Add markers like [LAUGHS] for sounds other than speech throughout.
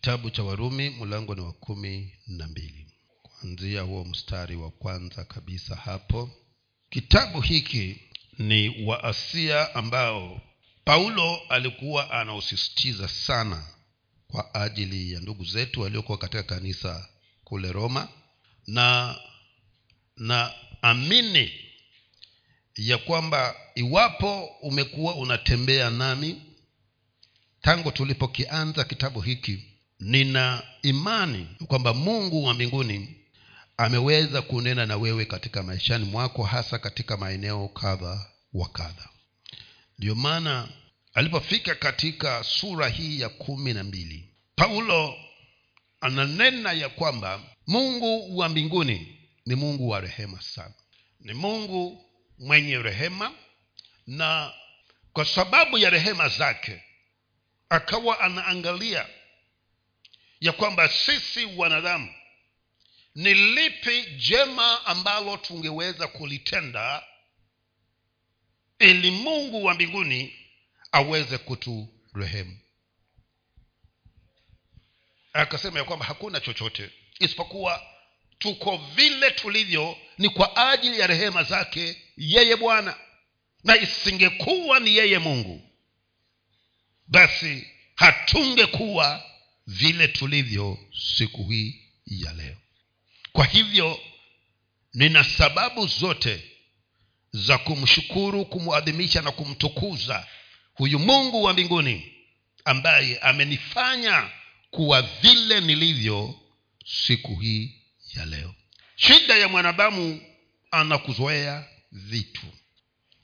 kitabu cha warumi mlango ni wa kumi na mbili. Kuanzia huo mstari wa kwanza kabisa hapo. Kitabu hiki ni waasia ambao paulo alikuwa anausisitiza sana kwa ajili ya ndugu zetu waliokuwa katika kanisa kule roma na na amini ya kwamba iwapo umekuwa unatembea nami tangu tulipokianza kitabu hiki nina imani kwamba mungu wa mbinguni ameweza kunena na wewe katika maishani mwako hasa katika maeneo kadha wa kadha. Ndiyo maana alipofika katika sura hii ya kumi na mbili paulo ananena ya kwamba mungu wa mbinguni ni mungu wa rehema sana. Ni mungu mwenye rehema na kwa sababu ya rehema zake akawa anaangalia ya kwamba sisi wanadamu ni lipi jema ambalo tungeweza kulitenda ili mungu wa mbinguni aweze kuturehemu? Akasema ya kwamba hakuna chochote isipokuwa tuko vile tulivyo ni kwa ajili ya rehema zake yeye bwana. Na isingekuwa ni yeye mungu basi hatungekuwa vile tulivyo siku hii ya leo. Kwa hivyo nina sababu zote za kumshukuru kumwadhimisha na kumtukuza huyu mungu wa mbinguni ambaye amenifanya kuwa vile nilivyo siku hii ya leo. Shida ya mwanadamu anakuzoea vitu.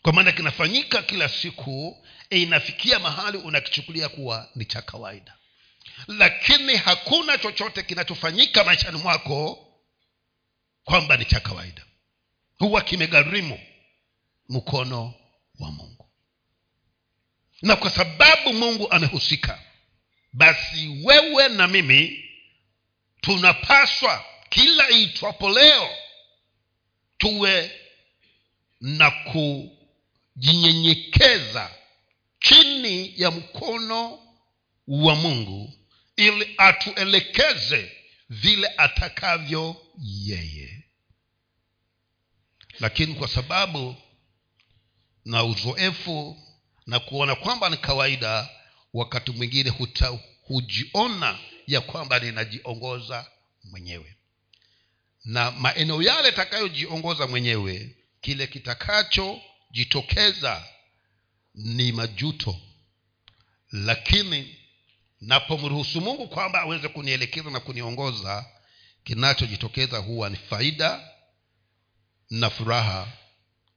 Kwa maana kinafanyika kila siku inafikia mahali unakichukulia kuwa ni cha kawaida lakini hakuna chochote kinachofanyika maishani mwako kwamba ni cha kawaida. Huwa kimegharimu mkono wa mungu. Na kwa sababu mungu amehusika basi wewe na mimi tunapaswa kila itwapo leo tuwe na kujinyenyekeza chini ya mkono wa mungu ili atuelekeze vile atakavyo yeye. Lakini kwa sababu na uzoefu na kuona kwamba ni kawaida wakati mwingine hujiona ya kwamba ninajiongoza mwenyewe. Na maeneo yale takayojiongoza mwenyewe kile kitakachojitokeza ni majuto. Lakini napomruhusu mungu kwamba aweze kunielekeza na kuniongoza kinachojitokeza huwa ni faida na furaha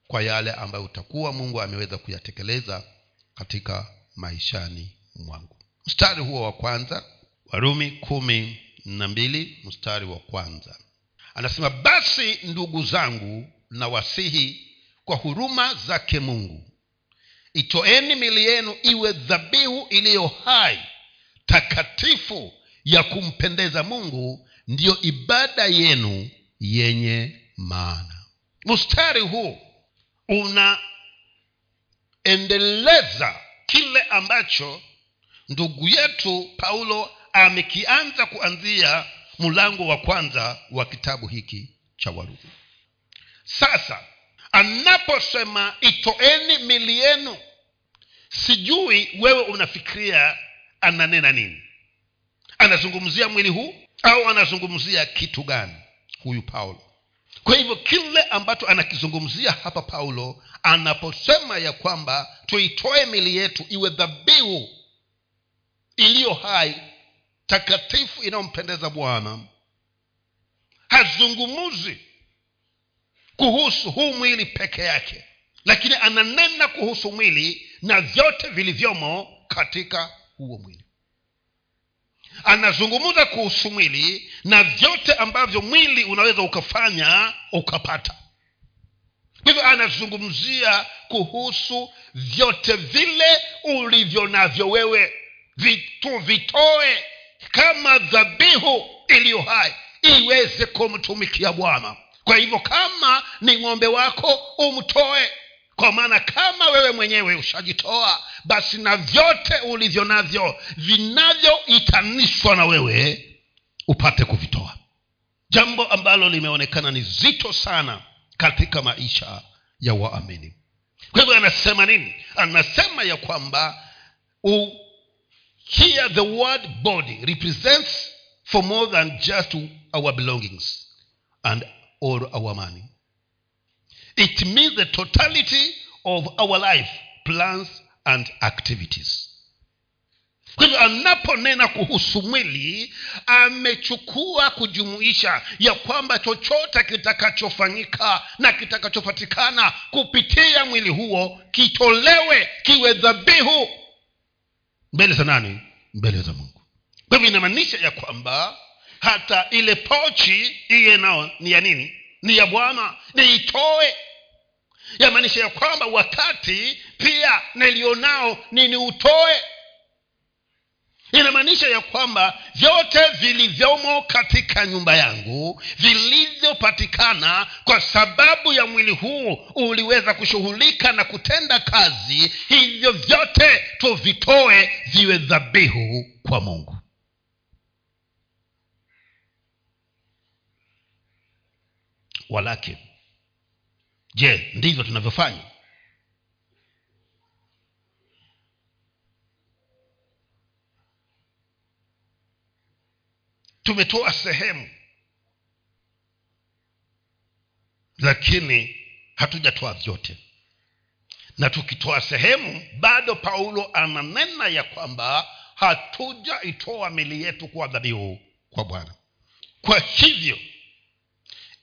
kwa yale ambayo utakuwa mungu ameweza kuyatekeleza katika maishani mwangu. Mstari huo wa kwanza warumi kumi na mbili mstari wa kwanza. Anasema basi ndugu zangu na wasihi kwa huruma zake mungu. Itoeni mili yenu iwe dhabihu iliyo hai takatifu ya kumpendeza mungu ndiyo ibada yenu yenye maana. Mstari huu unaendeleza kile ambacho ndugu yetu paulo amekianza kuanzia mlango wa kwanza wa kitabu hiki cha warumi. Sasa anaposema itoeni mili yenu sijui wewe unafikiria ananena nini? Anazungumzia mwili huu au anazungumzia kitu gani huyu paulo? Kwa hivyo kile ambacho anakizungumzia hapa paulo anaposema ya kwamba tuitoe mili yetu iwe dhabihu iliyo hai takatifu inayompendeza bwana hazungumuzi kuhusu huu mwili peke yake lakini ananena kuhusu mwili na vyote vilivyomo katika huo mwili. Anazungumza kuhusu mwili na vyote ambavyo mwili unaweza ukafanya ukapata. Hivyo anazungumzia kuhusu vyote vile ulivyo navyo wewe. Vitu vitoe kama dhabihu iliyo hai iweze kumtumikia bwana. Kwa hivyo kama ni ng'ombe wako umtoe kwa maana kama wewe mwenyewe ushajitoa basi na vyote ulivyo navyo vinavyoitanishwa na wewe upate kuvitoa. Jambo ambalo limeonekana ni zito sana katika maisha ya waamini. Kwa hivyo anasema nini? Anasema ya kwamba u, here the word body represents for more than just our belongings and all our money it means the totality of our life plans and activities. Kwa hivyo anaponena kuhusu mwili amechukua kujumuisha ya kwamba chochote kitakachofanyika na kitakachopatikana kupitia mwili huo kitolewe kiwe dhabihu mbele za nani? Mbele za mungu. Kwa hivyo inamaanisha ya kwamba hata ile pochi iye nao ni ya nini ni ya bwana niitoe. Yamaanisha ya kwamba wakati pia nilionao niniutoe. Inamaanisha ya kwamba vyote vilivyomo katika nyumba yangu vilivyopatikana kwa sababu ya mwili huu uliweza kushughulika na kutenda kazi hivyo vyote tuvitoe viwe dhabihu kwa mungu walakini je ndivyo tunavyofanya? Tumetoa sehemu lakini hatujatoa vyote. Na tukitoa sehemu bado paulo ananena ya kwamba hatujaitoa mili yetu kuwa dhabihu kwa bwana. Kwa hivyo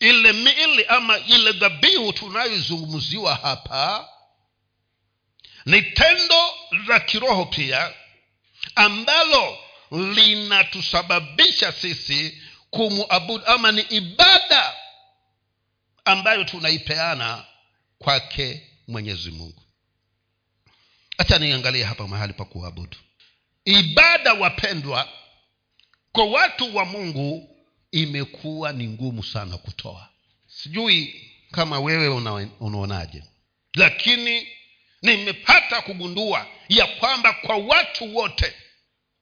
ile miili ama ile dhabihu tunayoizungumziwa hapa ni tendo la kiroho pia ambalo linatusababisha sisi kumuabudu ama ni ibada ambayo tunaipeana kwake mwenyezi mungu. Hacha niangalie hapa mahali pa kuabudu. Ibada wapendwa kwa watu wa mungu imekuwa ni ngumu sana kutoa. Sijui kama wewe unaonaje. Lakini nimepata kugundua ya kwamba kwa watu wote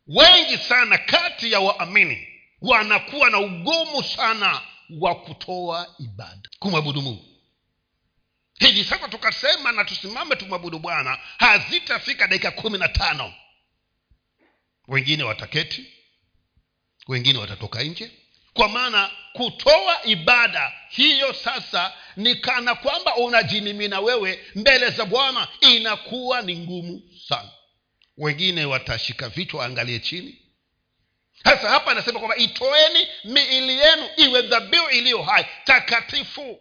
wengi sana kati ya waamini wanakuwa na ugumu sana wa kutoa ibada kumwabudu mungu. Hivi sasa tukasema na tusimame tumwabudu bwana hazitafika dakika kumi na tano. Wengine wataketi wengine watatoka nje kwa maana kutoa ibada hiyo sasa ni kana kwamba unajimimina wewe mbele za bwana inakuwa ni ngumu sana. Wengine watashika vichwa waangalie chini. Sasa hapa anasema kwamba itoeni miili yenu iwe dhabihu iliyo hai takatifu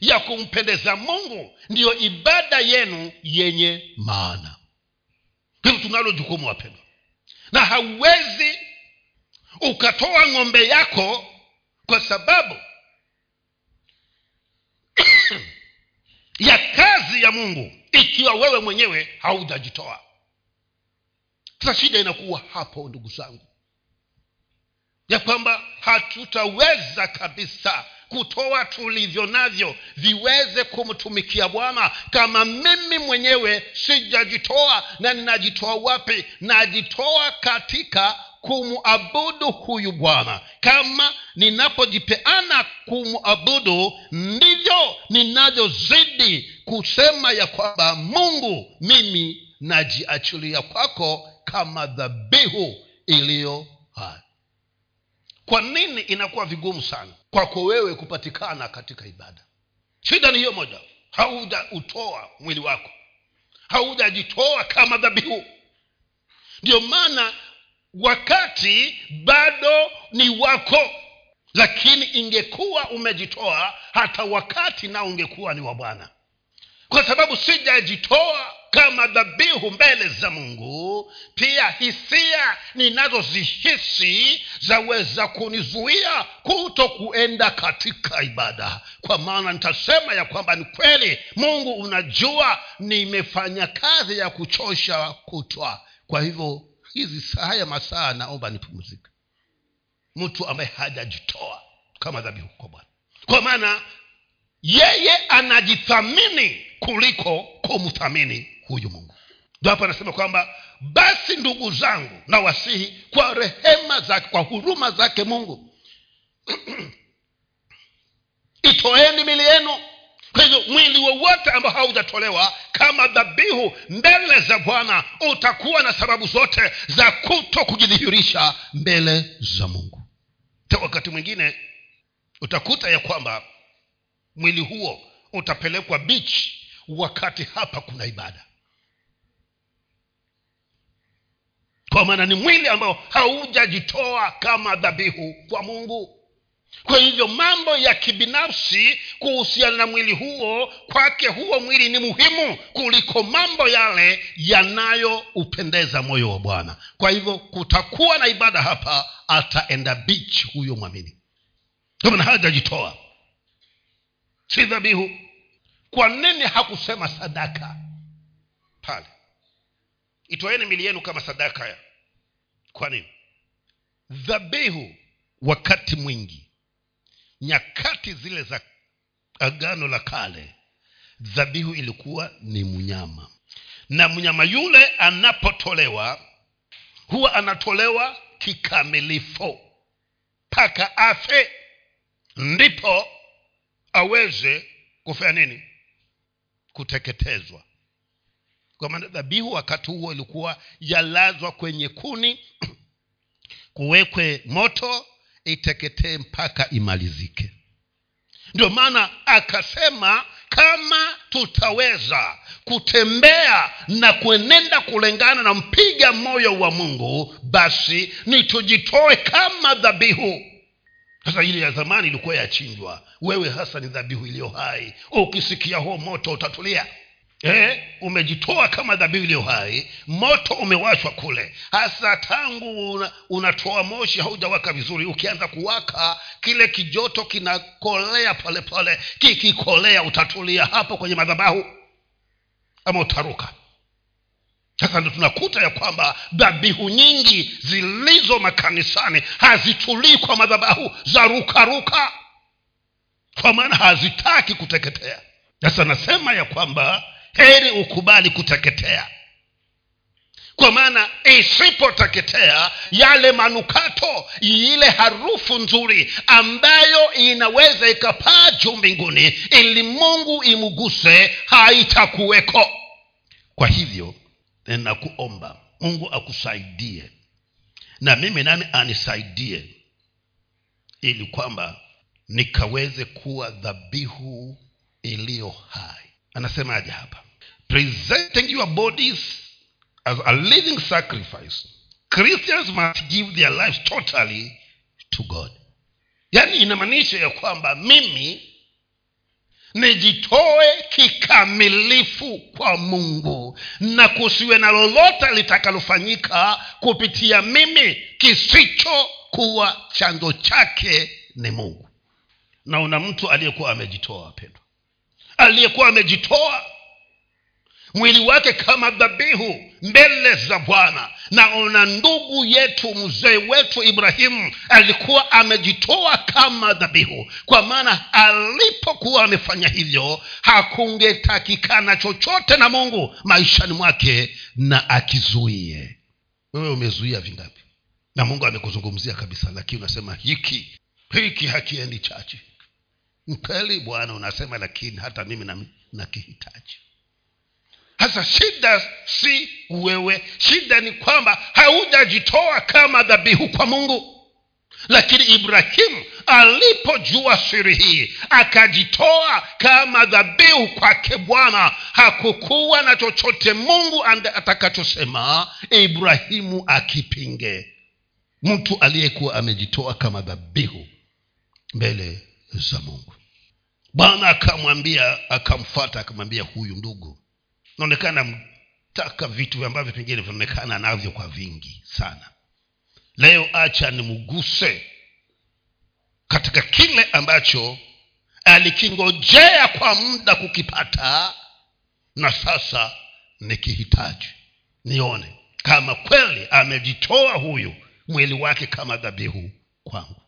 ya kumpendeza mungu ndiyo ibada yenu yenye maana. Hilo tunalo jukumu wapendwa na hauwezi ukatoa ng'ombe yako kwa sababu [COUGHS] ya kazi ya mungu ikiwa wewe mwenyewe haujajitoa. Sasa shida inakuwa hapo ndugu zangu ya kwamba hatutaweza kabisa kutoa tulivyo navyo viweze kumtumikia bwana. Kama mimi mwenyewe sijajitoa na ninajitoa wapi? Najitoa katika kumuabudu huyu bwana. Kama ninapojipeana kumuabudu ndivyo ninavyozidi kusema ya kwamba mungu mimi najiachilia kwako kama dhabihu iliyo hai. Kwa nini inakuwa vigumu sana kwako wewe kupatikana katika ibada? Shida ni hiyo moja. Haujautoa mwili wako. Haujajitoa kama dhabihu. Ndio maana wakati bado ni wako. Lakini ingekuwa umejitoa hata wakati nao ungekuwa ni wa bwana. Kwa sababu sijajitoa kama dhabihu mbele za mungu pia hisia ninazozihisi zaweza kunizuia kuto kuenda katika ibada. Kwa maana nitasema ya kwamba ni kweli mungu unajua nimefanya kazi ya kuchosha kutwa. Kwa hivyo hizi haya masaa naomba nipumzika mtu ambaye hajajitoa kama dhabihu kwa bwana. Kwa maana yeye anajithamini kuliko kumthamini huyu mungu. Ndo hapa anasema kwamba basi ndugu zangu na wasihi kwa rehema zake kwa huruma zake mungu [CLEARS THROAT] itoeni mili yenu kwa hivyo mwili wowote ambao haujatolewa kama dhabihu mbele za bwana utakuwa na sababu zote za kuto kujidhihirisha mbele za mungu. Ta wakati mwingine utakuta ya kwamba mwili huo utapelekwa bichi wakati hapa kuna ibada. Kwa maana ni mwili ambao haujajitoa kama dhabihu kwa mungu kwa hivyo mambo ya kibinafsi kuhusiana na mwili huo kwake huo mwili ni muhimu kuliko mambo yale yanayoupendeza moyo wa bwana. Kwa hivyo kutakuwa na ibada hapa ataenda bichi huyo mwamini. Maana hajajitoa si dhabihu. Kwa nini hakusema sadaka? Pale. Itoeni mili yenu kama sadaka ya. Kwa nini? Dhabihu wakati mwingi nyakati zile za agano la kale dhabihu ilikuwa ni mnyama. Na mnyama yule anapotolewa huwa anatolewa kikamilifu mpaka afe ndipo aweze kufanya nini? Kuteketezwa. Kwa maana dhabihu wakati huo ilikuwa yalazwa kwenye kuni [CLEARS THROAT] kuwekwe moto iteketee mpaka imalizike. Ndio maana akasema kama tutaweza kutembea na kuenenda kulingana na mpiga moyo wa mungu basi ni tujitoe kama dhabihu. Sasa ile ya zamani ilikuwa yachinjwa wewe hasa ni dhabihu iliyo hai. Ukisikia huo moto utatulia eh, umejitoa kama dhabihu iliyo hai moto umewashwa kule. Hasa tangu una, unatoa moshi haujawaka vizuri ukianza kuwaka kile kijoto kinakolea polepole kikikolea utatulia hapo kwenye madhabahu ama utaruka. Sasa ndo tunakuta ya kwamba dhabihu nyingi zilizo makanisani hazitulii kwa madhabahu za rukaruka kwa maana hazitaki kuteketea. Sasa nasema ya kwamba heri ukubali kuteketea. Kwa maana isipoteketea yale manukato ile harufu nzuri ambayo inaweza ikapaa juu mbinguni ili mungu imuguse haitakuweko. Kwa hivyo ninakuomba mungu akusaidie. Na mimi nami anisaidie ili kwamba nikaweze kuwa dhabihu iliyo hai. Anasemaje hapa presenting your bodies as a living sacrifice. Christians must give their lives totally to god. Yaani inamaanisha ya kwamba mimi nijitoe kikamilifu kwa mungu na kusiwe na lolote litakalofanyika kupitia mimi kisichokuwa chanzo chake ni mungu. Naona mtu aliyekuwa amejitoa pendwa aliyekuwa amejitoa mwili wake kama dhabihu mbele za bwana. Naona ndugu yetu mzee wetu ibrahimu alikuwa amejitoa kama dhabihu. Kwa maana alipokuwa amefanya hivyo hakungetakikana chochote na mungu maishani mwake na akizuie. Wewe umezuia vingapi? Na mungu amekuzungumzia kabisa lakini unasema hiki hiki hakiendi chache. Mkweli bwana unasema lakini hata mimi nakihitaji hasa shida si wewe. Shida ni kwamba haujajitoa kama dhabihu kwa mungu. Lakini ibrahimu alipojua siri hii akajitoa kama dhabihu kwake bwana. Hakukuwa na chochote mungu atakachosema ibrahimu akipinge. Mtu aliyekuwa amejitoa kama dhabihu mbele za mungu. Bwana akamwambia akamfata akamwambia huyu ndugu naonekana mtaka vitu ambavyo pengine vinaonekana navyo kwa vingi sana. Leo acha nimguse katika kile ambacho alikingojea kwa muda kukipata na sasa nikihitaji. Nione kama kweli amejitoa huyu mwili wake kama dhabihu kwangu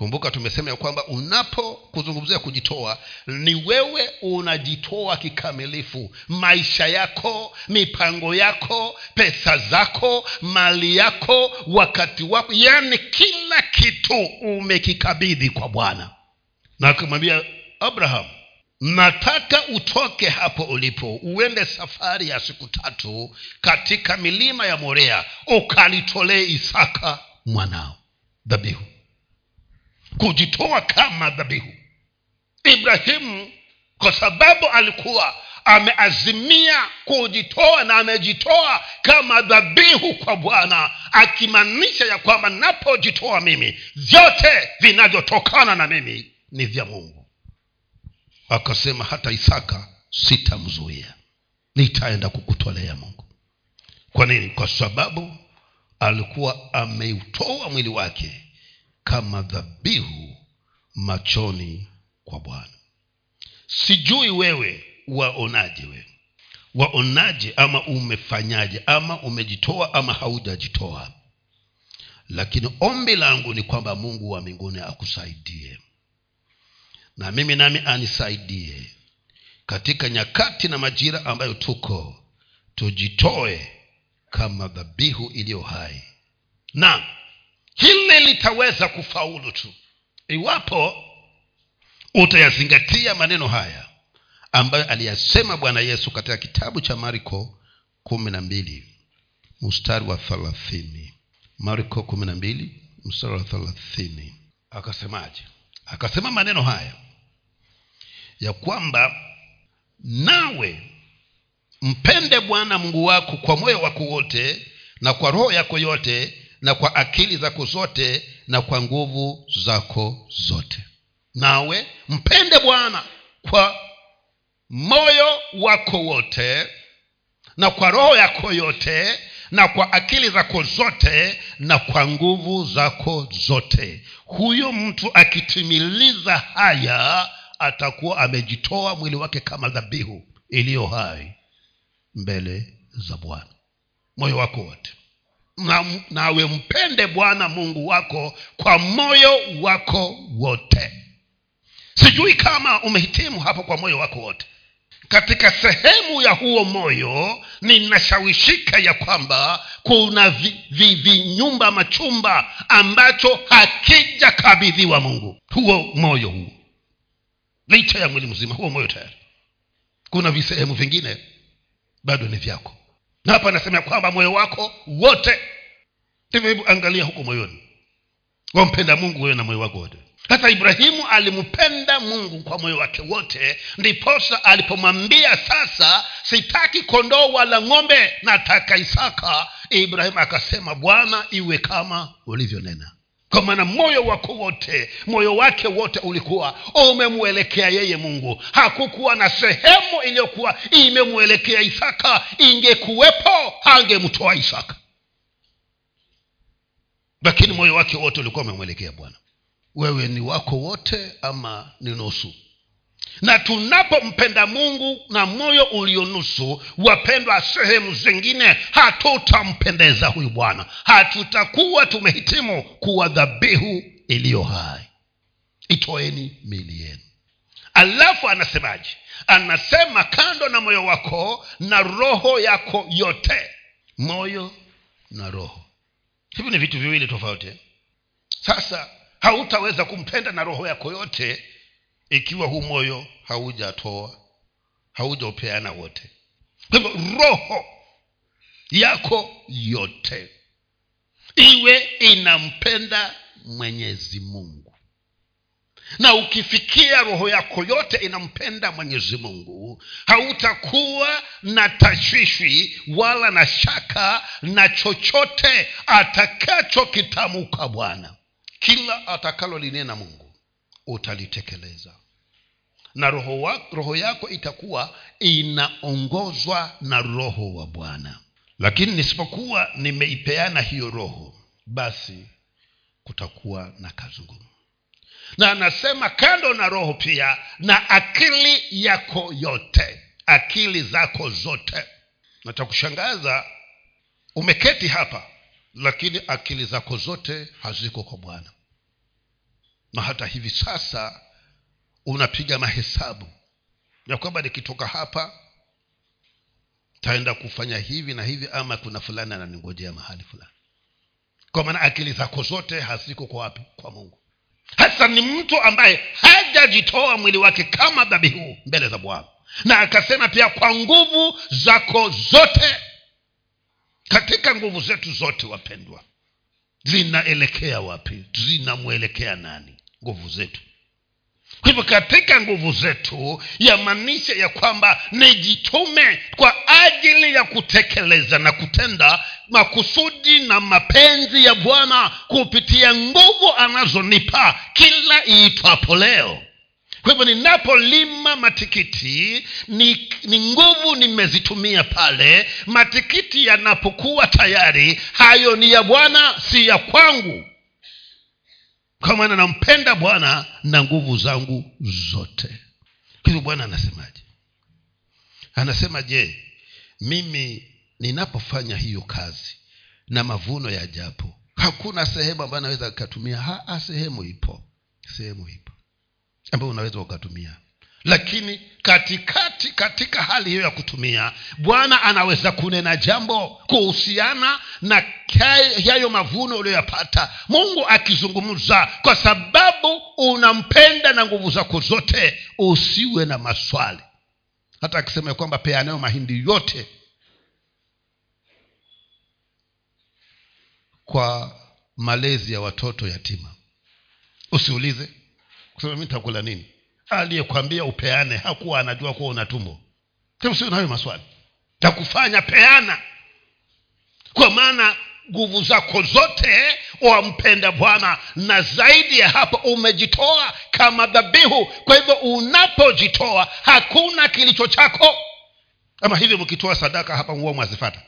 kumbuka tumesema ya kwamba unapokuzungumzia kujitoa ni wewe unajitoa kikamilifu. Maisha yako mipango yako pesa zako mali yako wakati wako yaani kila kitu umekikabidhi kwa bwana. Na akamwambia abraham nataka utoke hapo ulipo uende safari ya siku tatu katika milima ya morea ukalitolee isaka mwanao dhabihu kujitoa kama dhabihu. Ibrahimu kwa sababu alikuwa ameazimia kujitoa na amejitoa kama dhabihu kwa bwana akimaanisha ya kwamba napojitoa mimi vyote vinavyotokana na mimi ni vya mungu. Akasema hata isaka sitamzuia nitaenda kukutolea mungu. Kwa nini? Kwa sababu alikuwa ameutoa mwili wake kama dhabihu machoni kwa bwana. Sijui wewe waonaje wewe? Waonaje ama umefanyaje ama umejitoa ama haujajitoa? Lakini ombi langu ni kwamba mungu wa mbinguni akusaidie. Na mimi nami anisaidie. Katika nyakati na majira ambayo tuko tujitoe kama dhabihu iliyo hai. Na hili litaweza kufaulu tu. Iwapo utayazingatia maneno haya ambayo aliyasema bwana yesu katika kitabu cha marko kumi na mbili mstari wa thalathini marko kumi na mbili mstari wa thalathini akasemaje? Akasema maneno haya ya kwamba nawe mpende bwana mungu wako kwa moyo wako wote na kwa roho yako yote na kwa akili zako zote na kwa nguvu zako zote. Nawe mpende bwana kwa moyo wako wote na kwa roho yako yote na kwa akili zako zote na kwa nguvu zako zote. Huyo mtu akitimiliza haya atakuwa amejitoa mwili wake kama dhabihu iliyo hai mbele za bwana. Moyo wako wote na, nawe mpende bwana mungu wako kwa moyo wako wote. Sijui kama umehitimu hapo kwa moyo wako wote. Katika sehemu ya huo moyo ninashawishika ya kwamba kuna vinyumba vi, vi machumba ambacho hakijakabidhiwa mungu. Huo moyo huo licha ya mwili mzima huo moyo tayari. Kuna visehemu vingine bado ni vyako na hapa anasema kwamba moyo wako wote hivyo hebu angalia huko moyoni. Wampenda mungu wewe na moyo wako wote. Hata ibrahimu alimpenda mungu kwa moyo wake wote ndiposa alipomwambia sasa sitaki kondoo wala ng'ombe nataka isaka. Ibrahimu akasema bwana iwe kama ulivyonena kwa maana moyo wako wote moyo wake wote ulikuwa umemwelekea yeye mungu. Hakukuwa na sehemu iliyokuwa imemwelekea isaka. Ingekuwepo hangemtoa isaka. Lakini moyo wake wote ulikuwa umemwelekea bwana. Wewe ni wako wote ama ni nusu na tunapompenda mungu na moyo ulionusu wapendwa sehemu zingine hatutampendeza huyu bwana. Hatutakuwa tumehitimu kuwa dhabihu iliyo hai. Itoeni mili yenu. Alafu anasemaje? Anasema kando na moyo wako na roho yako yote. Moyo na roho. Hivi ni vitu viwili tofauti. Sasa hautaweza kumpenda na roho yako yote ikiwa huu moyo haujatoa haujaupeana wote. Kwa hivyo roho yako yote iwe inampenda mwenyezi mungu. Na ukifikia roho yako yote inampenda mwenyezi mungu hautakuwa na tashwishwi wala na shaka na chochote atakachokitamuka bwana. Kila atakalolinena mungu utalitekeleza na roho, wa, roho yako itakuwa inaongozwa na roho wa bwana. Lakini nisipokuwa nimeipeana hiyo roho basi kutakuwa na kazi ngumu na anasema kando na roho pia na akili yako yote akili zako zote. Na cha kushangaza umeketi hapa lakini akili zako zote haziko kwa bwana. Na hata hivi sasa unapiga mahesabu ya kwamba nikitoka hapa taenda kufanya hivi na hivi ama kuna fulani ananingojea mahali fulani. Kwa maana akili zako zote haziko kwa wapi? Kwa mungu. Hasa ni mtu ambaye hajajitoa mwili wake kama dhabihu mbele za bwana. Na akasema pia kwa nguvu zako zote katika nguvu zetu zote wapendwa zinaelekea wapi? Zinamwelekea nani? Nguvu zetu kwa hivyo katika nguvu zetu yamaanisha ya kwamba nijitume kwa ajili ya kutekeleza na kutenda makusudi na mapenzi ya bwana kupitia nguvu anazonipa kila iitwapo leo. Kwa hivyo ninapolima matikiti ni, ni nguvu nimezitumia pale matikiti yanapokuwa tayari hayo ni ya bwana si ya kwangu kwa maana nampenda bwana na nguvu zangu zote. Kwa bwana anasemaje? Anasema je mimi ninapofanya hiyo kazi na mavuno ya japo hakuna sehemu ambayo naweza ikatumia ha, sehemu ipo. Sehemu ipo. Ambayo unaweza ukatumia lakini katikati katika hali hiyo ya kutumia bwana anaweza kunena jambo kuhusiana na hayo mavuno uliyoyapata. Mungu akizungumza kwa sababu unampenda na nguvu zako zote usiwe na maswali. Hata akisema kwamba peanayo mahindi yote kwa malezi ya watoto yatima. Usiulize kusema mi nitakula nini aliyekwambia upeane hakuwa anajua kuwa una tumbo. Sio nayo maswali. Takufanya peana. Kwa maana nguvu zako zote wampenda bwana na zaidi ya hapo umejitoa kama dhabihu. Kwa hivyo unapojitoa hakuna kilicho chako. Ama hivyo mkitoa sadaka hapa nguo mwazifata.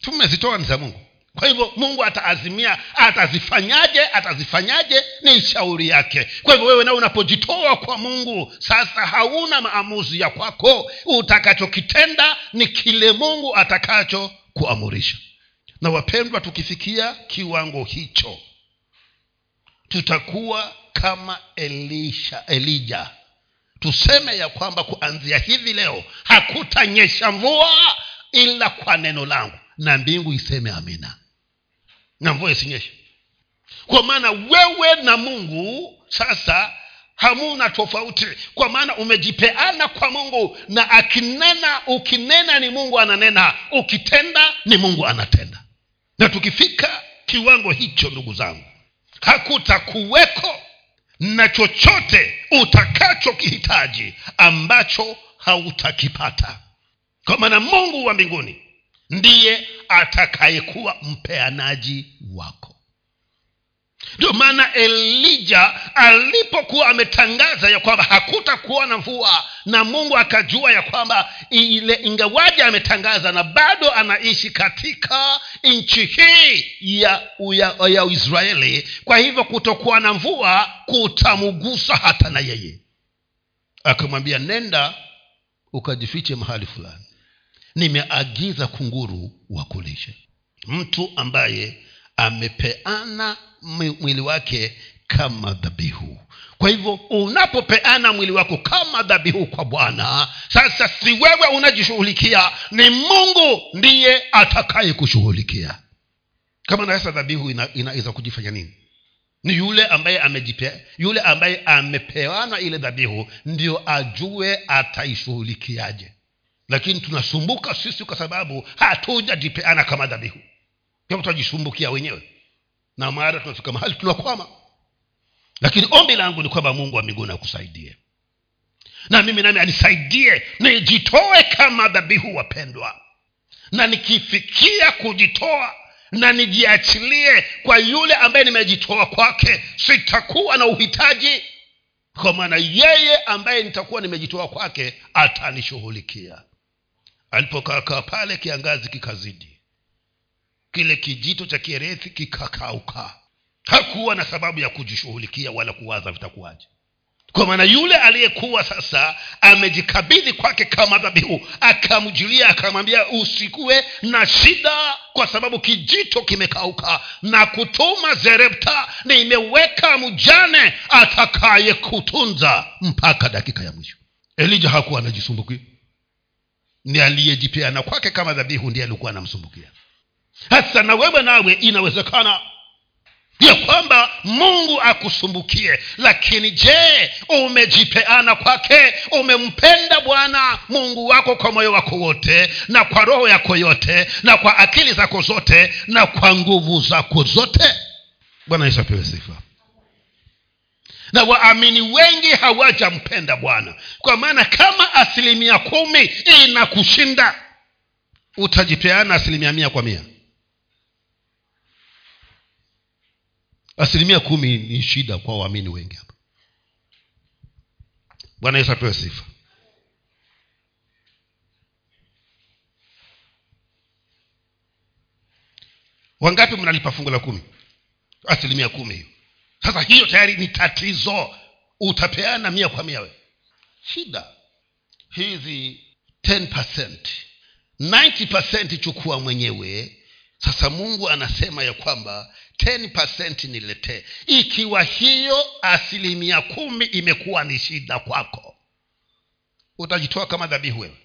Tumezitoa ni za mungu kwa hivyo mungu ataazimia atazifanyaje atazifanyaje? Ni shauri yake. Kwa hivyo wewe nao unapojitoa kwa mungu sasa hauna maamuzi ya kwako. Utakachokitenda ni kile mungu atakacho kuamurisha na wapendwa tukifikia kiwango hicho tutakuwa kama elisha elija. Tuseme ya kwamba kuanzia hivi leo hakutanyesha mvua ila kwa neno langu. Na mbingu iseme amina na mvua isinyeshe. Kwa maana wewe na mungu sasa hamuna tofauti. Kwa maana umejipeana kwa mungu na akinena ukinena ni mungu ananena ukitenda ni mungu anatenda. Na tukifika kiwango hicho ndugu zangu hakutakuweko na chochote utakachokihitaji ambacho hautakipata. Kwa maana mungu wa mbinguni ndiye atakayekuwa mpeanaji wako. Ndio maana elija alipokuwa ametangaza ya kwamba hakutakuwa na mvua na mungu akajua ya kwamba ile ingawaji ametangaza na bado anaishi katika nchi hii ya, ya, ya israeli kwa hivyo kutokuwa na mvua kutamugusa hata na yeye. Akamwambia nenda ukajifiche mahali fulani nimeagiza kunguru wakulishe mtu ambaye amepeana mwili wake kama dhabihu. Kwa hivyo unapopeana mwili wako kama dhabihu kwa bwana sasa si wewe unajishughulikia ni mungu ndiye atakaye kushughulikia. Kama naweza dhabihu inaweza ina, ina kujifanya nini? Ni yule ambaye amejipe yule ambaye amepeana ile dhabihu ndio ajue ataishughulikiaje lakini tunasumbuka sisi kwa sababu hatujajipeana kama dhabihu. Tunajisumbukia wenyewe. Na mara tunafika mahali tunakwama. Lakini ombi langu ni kwamba mungu wa mbinguni akusaidie. Na mimi nami anisaidie nijitoe kama dhabihu wapendwa. Na nikifikia kujitoa na nijiachilie kwa yule ambaye nimejitoa kwake sitakuwa na uhitaji. Kwa maana yeye ambaye nitakuwa nimejitoa kwake atanishughulikia alipokaakaa pale kiangazi kikazidi. Kile kijito cha kierethi kikakauka. Hakuwa na sababu ya kujishughulikia wala kuwaza vitakuwaje. Kwa maana yule aliyekuwa sasa amejikabidhi kwake kama dhabihu akamjulia akamwambia usikuwe na shida kwa sababu kijito kimekauka na kutuma zerepta nimeweka mjane atakaye kutunza mpaka dakika ya mwisho. Elija hakuwa anajisumbukia ni aliyejipeana kwake kama dhabihu ndiye alikuwa anamsumbukia. Hasa na wewe nawe inawezekana ya kwamba mungu akusumbukie lakini je umejipeana kwake? Umempenda bwana mungu wako kwa moyo wako wote na kwa roho yako yote na kwa akili zako zote na kwa nguvu zako zote? Bwana yesu apewe sifa na waamini wengi hawajampenda bwana. Kwa maana kama asilimia kumi inakushinda utajipeana asilimia mia kwa mia. Asilimia kumi ni shida kwa waamini wengi hapa. Bwana yesu apewe sifa. Wangapi mnalipa fungu la kumi? Asilimia kumi hiyo sasa hiyo tayari ni tatizo. Utapeana mia kwa mia we shida. Hizi 10 90 chukua mwenyewe. Sasa mungu anasema ya kwamba 10 niletee. Ikiwa hiyo asilimia kumi imekuwa ni shida kwako utajitoa kama dhabihu wewe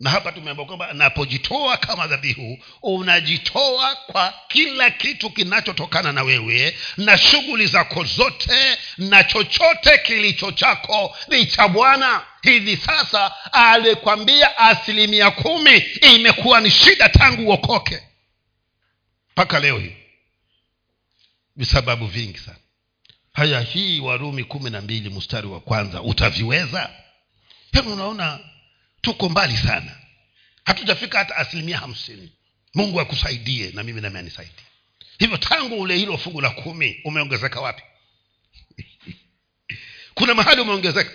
na hapa tumeambia kwamba napojitoa kama dhabihu unajitoa kwa kila kitu kinachotokana na wewe na shughuli zako zote na chochote kilicho chako ni cha bwana. Hivi sasa alikwambia asilimia kumi imekuwa ni shida tangu uokoke. Mpaka leo hii visababu vingi sana. Haya hii warumi kumi na mbili mstari wa kwanza utaviweza? Hebu unaona tuko mbali sana. Hatujafika hata asilimia hamsini. Mungu akusaidie na mimi nami anisaidie. Hivyo tangu ule hilo fungu la kumi umeongezeka wapi? [LAUGHS] Kuna mahali umeongezeka.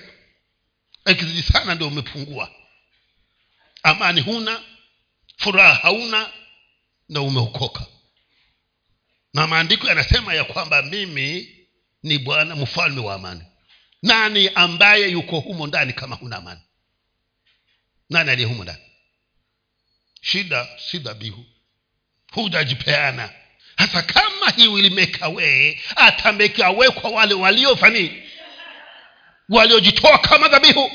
Ikizidi sana ndio umepungua. Amani huna furaha hauna na umeokoka. Na maandiko yanasema ya kwamba mimi ni bwana mfalme wa amani. Nani ambaye yuko humo ndani kama huna amani nani aliye humu ndani? Shida si dhabihu. Hujajipeana. Hasa kama he will make away atameke away kwa wale waliofanii waliojitoa kama dhabihu.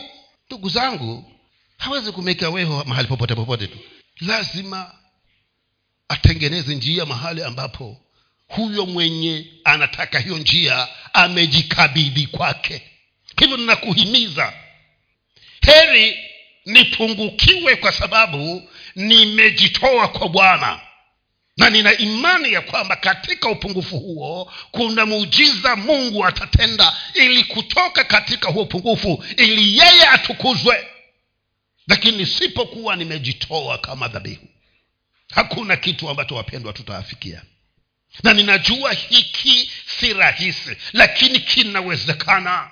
Ndugu zangu hawezi kumeka weho mahali popote popote tu. Lazima atengeneze njia mahali ambapo huyo mwenye anataka hiyo njia amejikabidhi kwake. Hivyo ninakuhimiza. Heri nipungukiwe kwa sababu nimejitoa kwa bwana. Na nina imani ya kwamba katika upungufu huo kuna muujiza mungu atatenda ili kutoka katika huo upungufu ili yeye atukuzwe. Lakini nisipokuwa nimejitoa kama dhabihu hakuna kitu ambacho wapendwa tutaafikia na ninajua hiki si rahisi lakini kinawezekana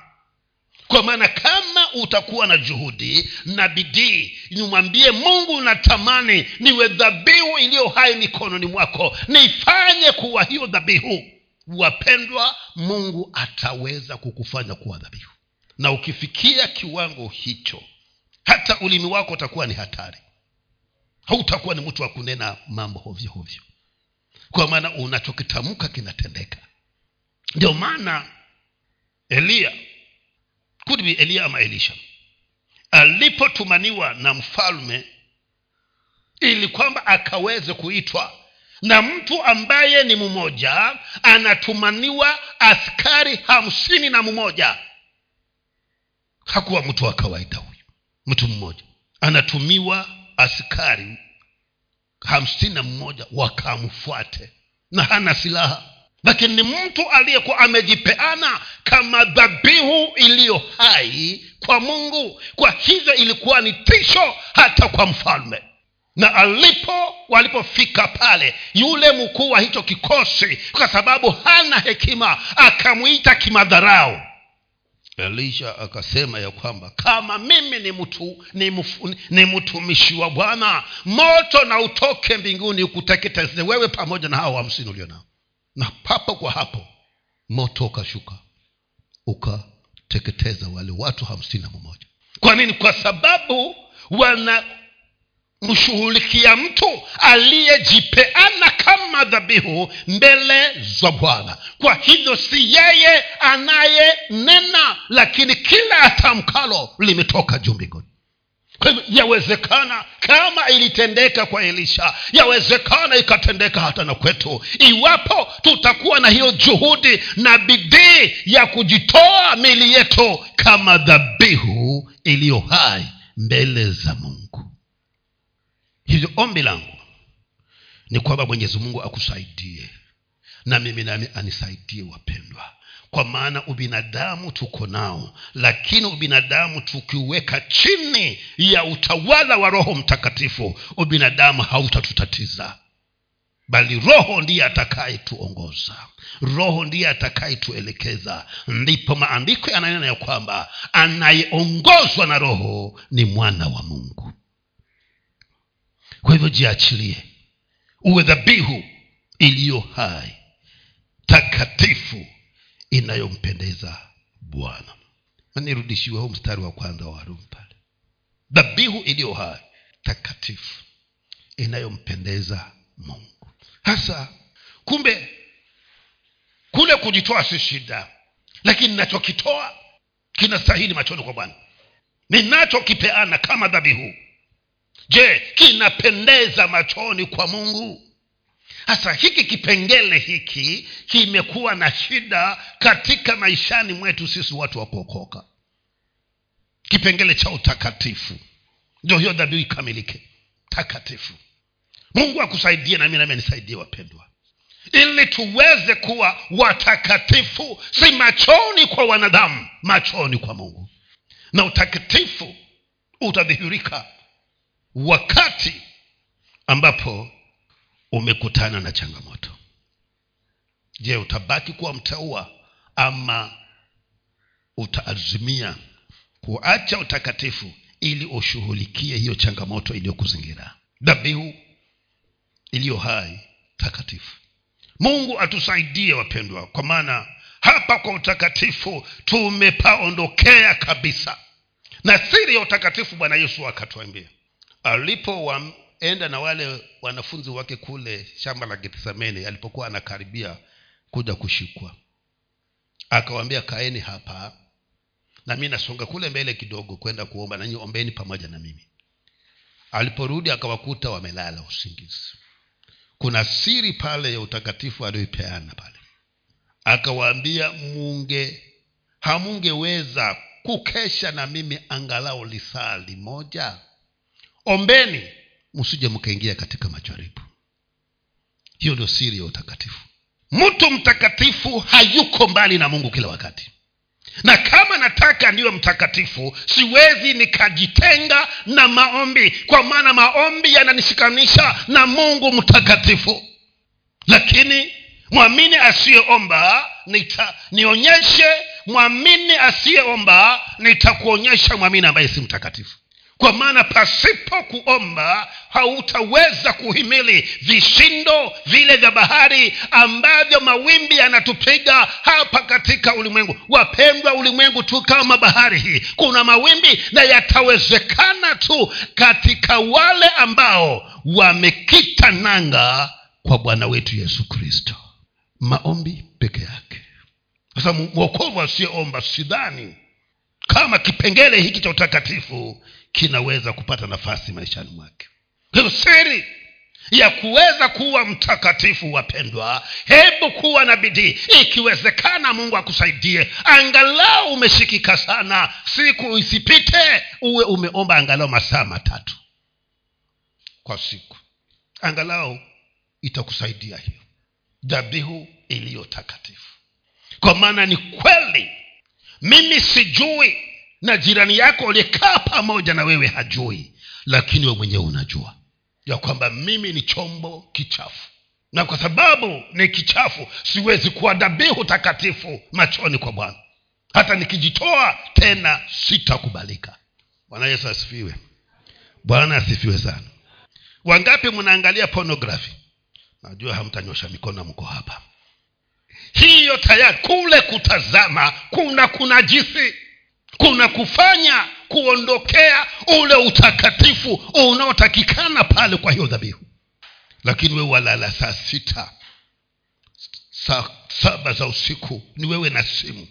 kwa maana kama utakuwa na juhudi na bidii nimwambie mungu natamani niwe dhabihu iliyo hai mikononi mwako nifanye kuwa hiyo dhabihu. Wapendwa mungu ataweza kukufanya kuwa dhabihu. Na ukifikia kiwango hicho hata ulimi wako utakuwa ni hatari. Hautakuwa ni mtu wa kunena mambo hovyo hovyo. Kwa maana unachokitamka kinatendeka. Ndio maana eliya could be eliya ama elisha. Alipotumaniwa na mfalme ili kwamba akaweze kuitwa. Na mtu ambaye ni mmoja anatumaniwa askari hamsini na mmoja. Hakuwa mtu wa kawaida huyu. Mtu mmoja. Anatumiwa askari hamsini na mmoja wakamfuate. Na hana silaha lakini ni mtu aliyekuwa amejipeana kama dhabihu iliyo hai kwa mungu kwa hivyo ilikuwa ni tisho hata kwa mfalme. Na alipo walipofika pale yule mkuu wa hicho kikosi kwa sababu hana hekima akamwita kimadharau. Elisha akasema ya kwamba kama mimi ni mtu ni, ni mtumishi wa bwana moto na utoke mbinguni ukuteketeze wewe pamoja na hao hamsini ulio nao na papo kwa hapo moto ukashuka ukateketeza wale watu hamsini na mmoja. Kwa nini? Kwa sababu wanamshughulikia mtu aliyejipeana kama dhabihu mbele za bwana. Kwa hivyo si yeye anayenena lakini kila atamkalo limetoka juu mbinguni kwa hivyo yawezekana kama ilitendeka kwa elisha yawezekana ikatendeka hata na kwetu. Iwapo tutakuwa na hiyo juhudi na bidii ya kujitoa mili yetu kama dhabihu iliyo hai mbele za mungu. Hivyo ombi langu ni kwamba mwenyezi mungu akusaidie na mimi nami anisaidie wapendwa kwa maana ubinadamu tuko nao lakini ubinadamu tukiweka chini ya utawala wa roho mtakatifu ubinadamu hautatutatiza. Bali roho ndiye atakayetuongoza. Roho ndiye atakayetuelekeza. Ndipo maandiko yananena ya kwamba anayeongozwa na roho ni mwana wa mungu. Kwa hivyo jiachilie uwe dhabihu iliyo hai takatifu inayompendeza bwana. Nirudishiwe huu mstari wa kwanza wa warumi pale. Dhabihu iliyo hai takatifu inayompendeza mungu. Hasa kumbe kule kujitoa si shida lakini nachokitoa kinastahili machoni kwa bwana. Ninachokipeana kama dhabihu je kinapendeza machoni kwa mungu hasa hiki kipengele hiki kimekuwa na shida katika maishani mwetu sisi watu wa kuokoka. Kipengele cha utakatifu. Ndio hiyo dhabihu ikamilike. Takatifu. Mungu akusaidie nami nami anisaidie wapendwa. Ili tuweze kuwa watakatifu si machoni kwa wanadamu machoni kwa mungu. Na utakatifu utadhihirika wakati ambapo umekutana na changamoto. Je utabaki kuwa mteua ama utaazimia kuacha utakatifu ili ushughulikie hiyo changamoto iliyokuzingira? Dhabihu iliyo hai takatifu. Mungu atusaidie wapendwa kwa maana hapa kwa utakatifu tumepaondokea kabisa. Na siri ya utakatifu bwana yesu akatuambia alipoenda na wale wanafunzi wake kule shamba la getsemane alipokuwa anakaribia kuja kushikwa. Akawambia kaeni hapa na mi nasonga kule mbele kidogo kwenda kuomba nanyi ombeni pamoja na mimi. Aliporudi akawakuta wamelala usingizi. Kuna siri pale ya utakatifu aliyoipeana pale. Akawaambia munge hamungeweza kukesha na mimi angalau lisaa limoja? Ombeni msije mkaingia katika majaribu. Hiyo ndio siri ya utakatifu. Mtu mtakatifu hayuko mbali na mungu kila wakati. Na kama nataka niwe mtakatifu siwezi nikajitenga na maombi kwa maana maombi yananishikanisha na mungu mtakatifu. Lakini mwamini asiyeomba nionyeshe mwamini asiyeomba nitakuonyesha mwamini ambaye si mtakatifu kwa maana pasipo kuomba hautaweza kuhimili vishindo vile vya bahari ambavyo mawimbi yanatupiga hapa katika ulimwengu. Wapendwa ulimwengu tu kama bahari hii. Kuna mawimbi na yatawezekana tu katika wale ambao wamekita nanga kwa bwana wetu yesu kristo. Maombi peke yake. Sasa mwokovu asiyeomba sidhani kama kipengele hiki cha utakatifu kinaweza kupata nafasi maishani mwake. Hivyo siri ya kuweza kuwa mtakatifu wapendwa hebu kuwa na bidii. Ikiwezekana mungu akusaidie. Angalau umeshikika sana. Siku isipite uwe umeomba angalau masaa matatu kwa siku. Angalau itakusaidia hiyo. Dhabihu iliyo takatifu. Kwa maana ni kweli mimi sijui na jirani yako aliyekaa pamoja na wewe hajui lakini we mwenyewe unajua ya kwamba mimi ni chombo kichafu. Na kwa sababu ni kichafu siwezi kuwa dhabihu takatifu machoni kwa bwana. Hata nikijitoa tena sitakubalika. Bwana yesu asifiwe. Bwana asifiwe sana. Wangapi mnaangalia pornography? Najua hamtanyosha mikono mko hapa. Hiyo tayari kule kutazama kuna kuna jisi kuna kufanya kuondokea ule utakatifu unaotakikana pale kwa hiyo dhabihu. Lakini wewe walala saa sita saa saba za usiku ni wewe na simu.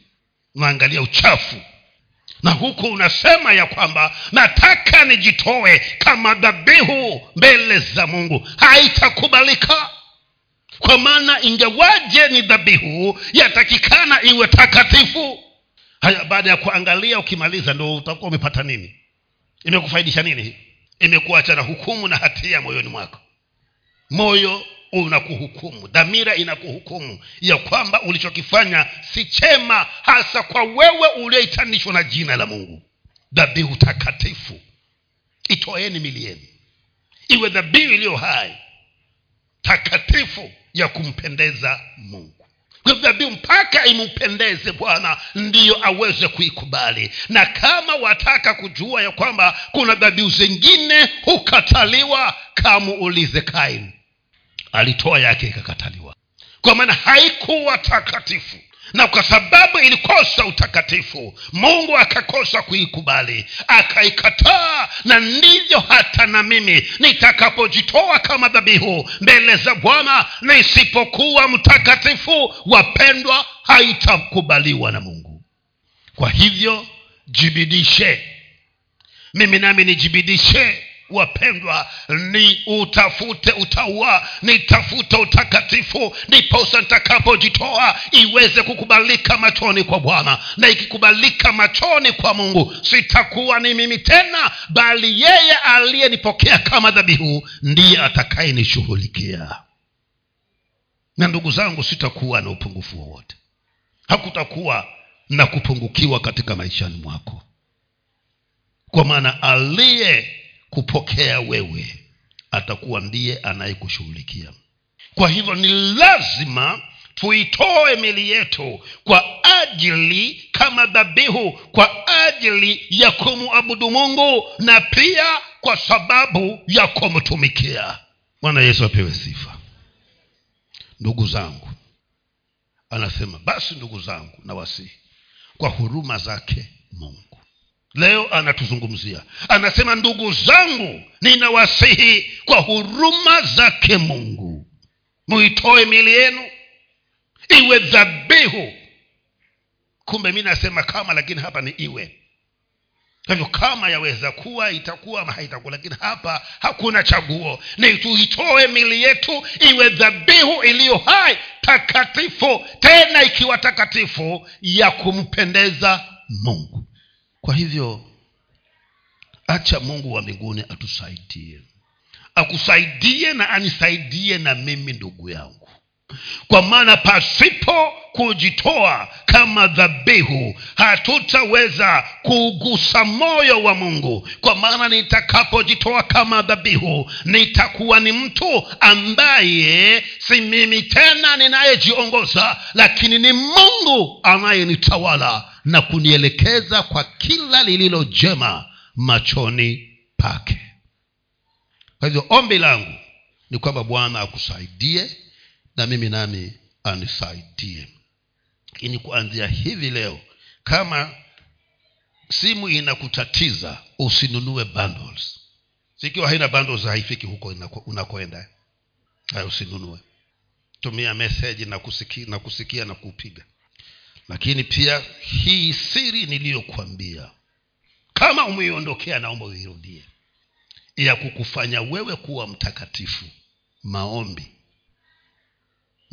Unaangalia uchafu. Na huku unasema ya kwamba nataka nijitoe kama dhabihu mbele za mungu. Haitakubalika. Kwa maana ingewaje ni dhabihu yatakikana iwe takatifu haya baada ya kuangalia ukimaliza ndo utakuwa umepata nini? Imekufaidisha nini imekuacha na hukumu na hatia moyoni mwako. Moyo unakuhukumu. Dhamira inakuhukumu ya kwamba ulichokifanya si chema hasa kwa wewe ulioitanishwa na jina la mungu. Dhabihu takatifu. Itoeni mili yenu. Iwe dhabihu iliyo hai. Takatifu ya kumpendeza mungu dhabihu mpaka imupendeze bwana ndiyo aweze kuikubali. Na kama wataka kujua ya kwamba kuna dhabihu zingine hukataliwa kamuulize kaini. Alitoa yake ikakataliwa. Kwa maana haikuwa takatifu na kwa sababu ilikosa utakatifu mungu akakosa kuikubali akaikataa na ndivyo hata na mimi nitakapojitoa kama dhabihu mbele za bwana nisipokuwa mtakatifu wapendwa haitakubaliwa na mungu. Kwa hivyo jibidishe. Mimi nami nijibidishe wapendwa ni utafute utaua nitafute utakatifu ndiposa nitakapojitoa iweze kukubalika machoni kwa bwana. Na ikikubalika machoni kwa mungu sitakuwa ni mimi tena bali yeye aliyenipokea kama dhabihu ndiye atakayenishughulikia. Na ndugu zangu sitakuwa na upungufu wowote. Hakutakuwa na kupungukiwa katika maishani mwako. Kwa maana aliye kupokea wewe atakuwa ndiye anayekushughulikia. Kwa hivyo ni lazima tuitoe mili yetu kwa ajili kama dhabihu kwa ajili ya kumwabudu mungu na pia kwa sababu ya kumtumikia. Bwana yesu apewe sifa. Ndugu zangu anasema basi ndugu zangu nawasihi kwa huruma zake mungu leo anatuzungumzia. Anasema ndugu zangu ninawasihi kwa huruma zake mungu. Muitoe mili yenu iwe dhabihu. Kumbe mi nasema kama lakini hapa ni iwe. Kwa hivyo kama yaweza kuwa itakuwa ama haitakuwa lakini hapa hakuna chaguo. Ni tuitoe mili yetu iwe dhabihu iliyo hai takatifu tena ikiwa takatifu ya kumpendeza mungu kwa hivyo acha mungu wa mbinguni atusaidie. Akusaidie na anisaidie na mimi ndugu yangu. Kwa maana pasipo kujitoa kama dhabihu. Hatutaweza kuugusa moyo wa mungu. Kwa maana nitakapojitoa kama dhabihu nitakuwa ni mtu ambaye si mimi tena ninayejiongoza lakini ni mungu anayenitawala na kunielekeza kwa kila lililo jema machoni pake. Kwa hivyo ombi langu ni kwamba bwana akusaidie na mimi nami anisaidie lakini kuanzia hivi leo kama simu inakutatiza usinunue bundles. Sikiwa haina bundles haifiki huko unakoenda. Usinunue. Tumia meseji na na, kusikia na kupiga. Lakini pia hii siri niliyokwambia kama umeiondokea naomba uirudie. Ya kukufanya wewe kuwa mtakatifu. Maombi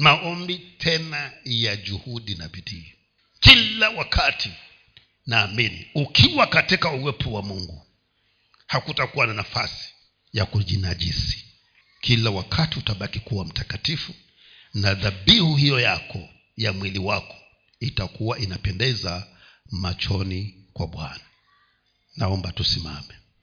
maombi tena ya juhudi na bidii. Kila wakati. Naamini ukiwa katika uwepo wa mungu hakutakuwa na nafasi ya kujinajisi. Kila wakati utabaki kuwa mtakatifu na dhabihu hiyo yako ya mwili wako itakuwa inapendeza machoni kwa bwana. Naomba tusimame